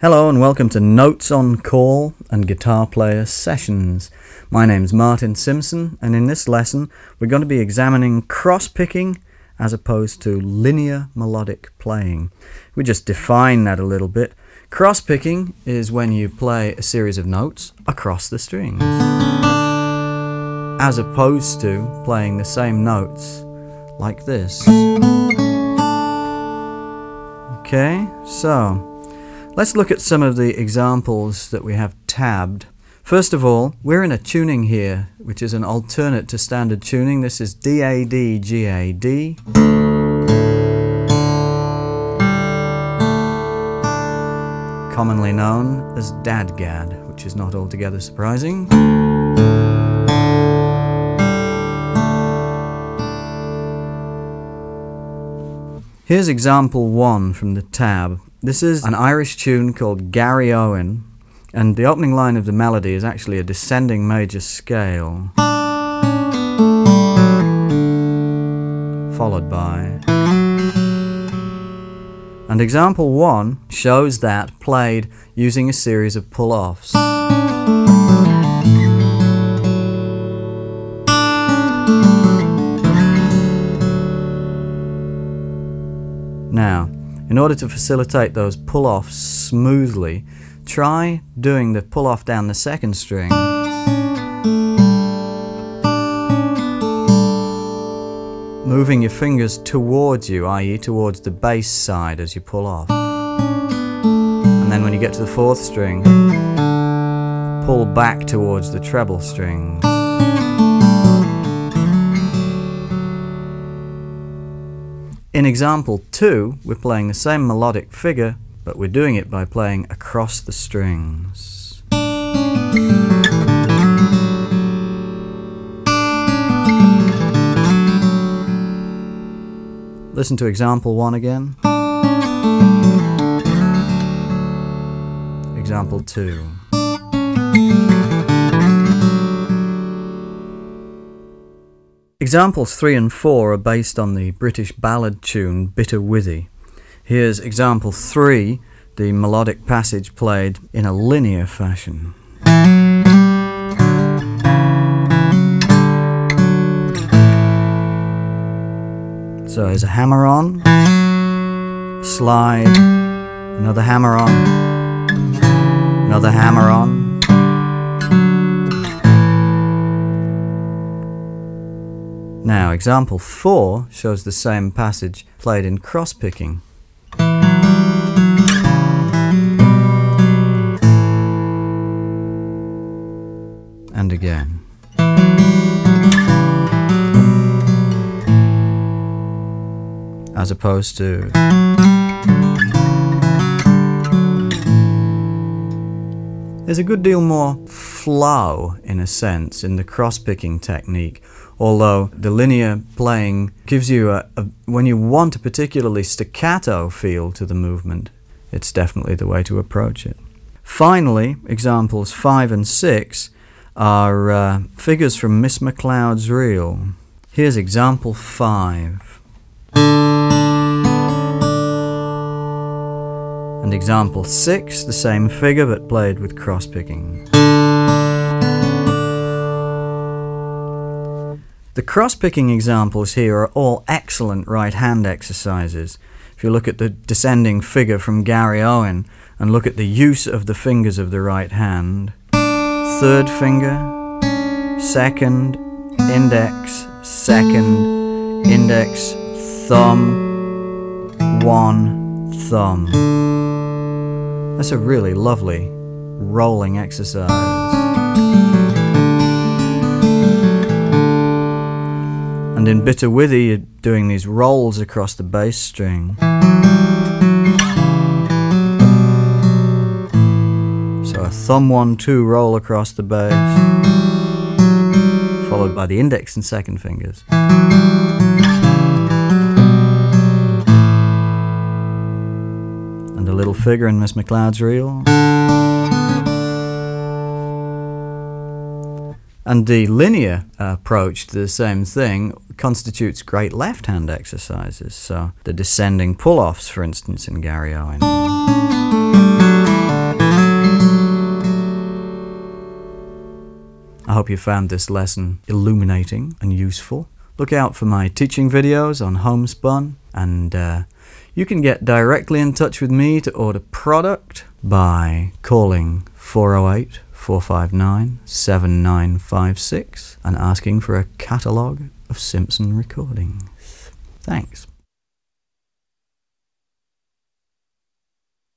Hello and welcome to Notes on Call and Guitar Player Sessions. My name's Martin Simpson and in this lesson we're going to be examining cross picking as opposed to linear melodic playing. We just define that a little bit. Cross picking is when you play a series of notes across the strings as opposed to playing the same notes like this. Okay, so Let's look at some of the examples that we have tabbed. First of all, we're in a tuning here, which is an alternate to standard tuning. This is D-A-D, G-A-D. Commonly known as Dadgad, which is not altogether surprising. Here's example one from the tab. This is an Irish tune called Garryowen, and the opening line of the melody is actually a descending major scale, followed by. And example one shows that played using a series of pull offs. In order to facilitate those pull-offs smoothly, try doing the pull-off down the second string. Moving your fingers towards you, i.e. towards the bass side as you pull off. And then when you get to the fourth string, pull back towards the treble string. In example 2, we're playing the same melodic figure, but we're doing it by playing across the strings. Listen to example 1 again. Example 2. Examples 3 and 4 are based on the British ballad tune Bitter Withy. Here's example 3, the melodic passage played in a linear fashion. So there's a hammer on, slide, another hammer on, another hammer on, Now, example 4 shows the same passage played in cross picking. And again. As opposed to. There's a good deal more flow, in a sense, in the cross picking technique although the linear playing gives you a, a, when you want a particularly staccato feel to the movement it's definitely the way to approach it. Finally examples 5 and 6 are uh, figures from miss mcleod's reel. Here's example 5 and example 6 the same figure but played with cross picking The cross-picking examples here are all excellent right-hand exercises. If you look at the descending figure from Garryowen and look at the use of the fingers of the right hand, third finger, second, index, second, index, thumb, one, thumb. That's a really lovely rolling exercise. And in Bitter Withy, you're doing these rolls across the bass string. So a thumb one, two roll across the bass, followed by the index and second fingers. And a little figure in Miss McLeod's reel. And the linear approach to the same thing constitutes great left hand exercises. So the descending pull offs, for instance, in Garryowen. I hope you found this lesson illuminating and useful. Look out for my teaching videos on Homespun, and uh, you can get directly in touch with me to order product by calling 408- 459 7956 and asking for a catalogue of Simpson recordings. Thanks.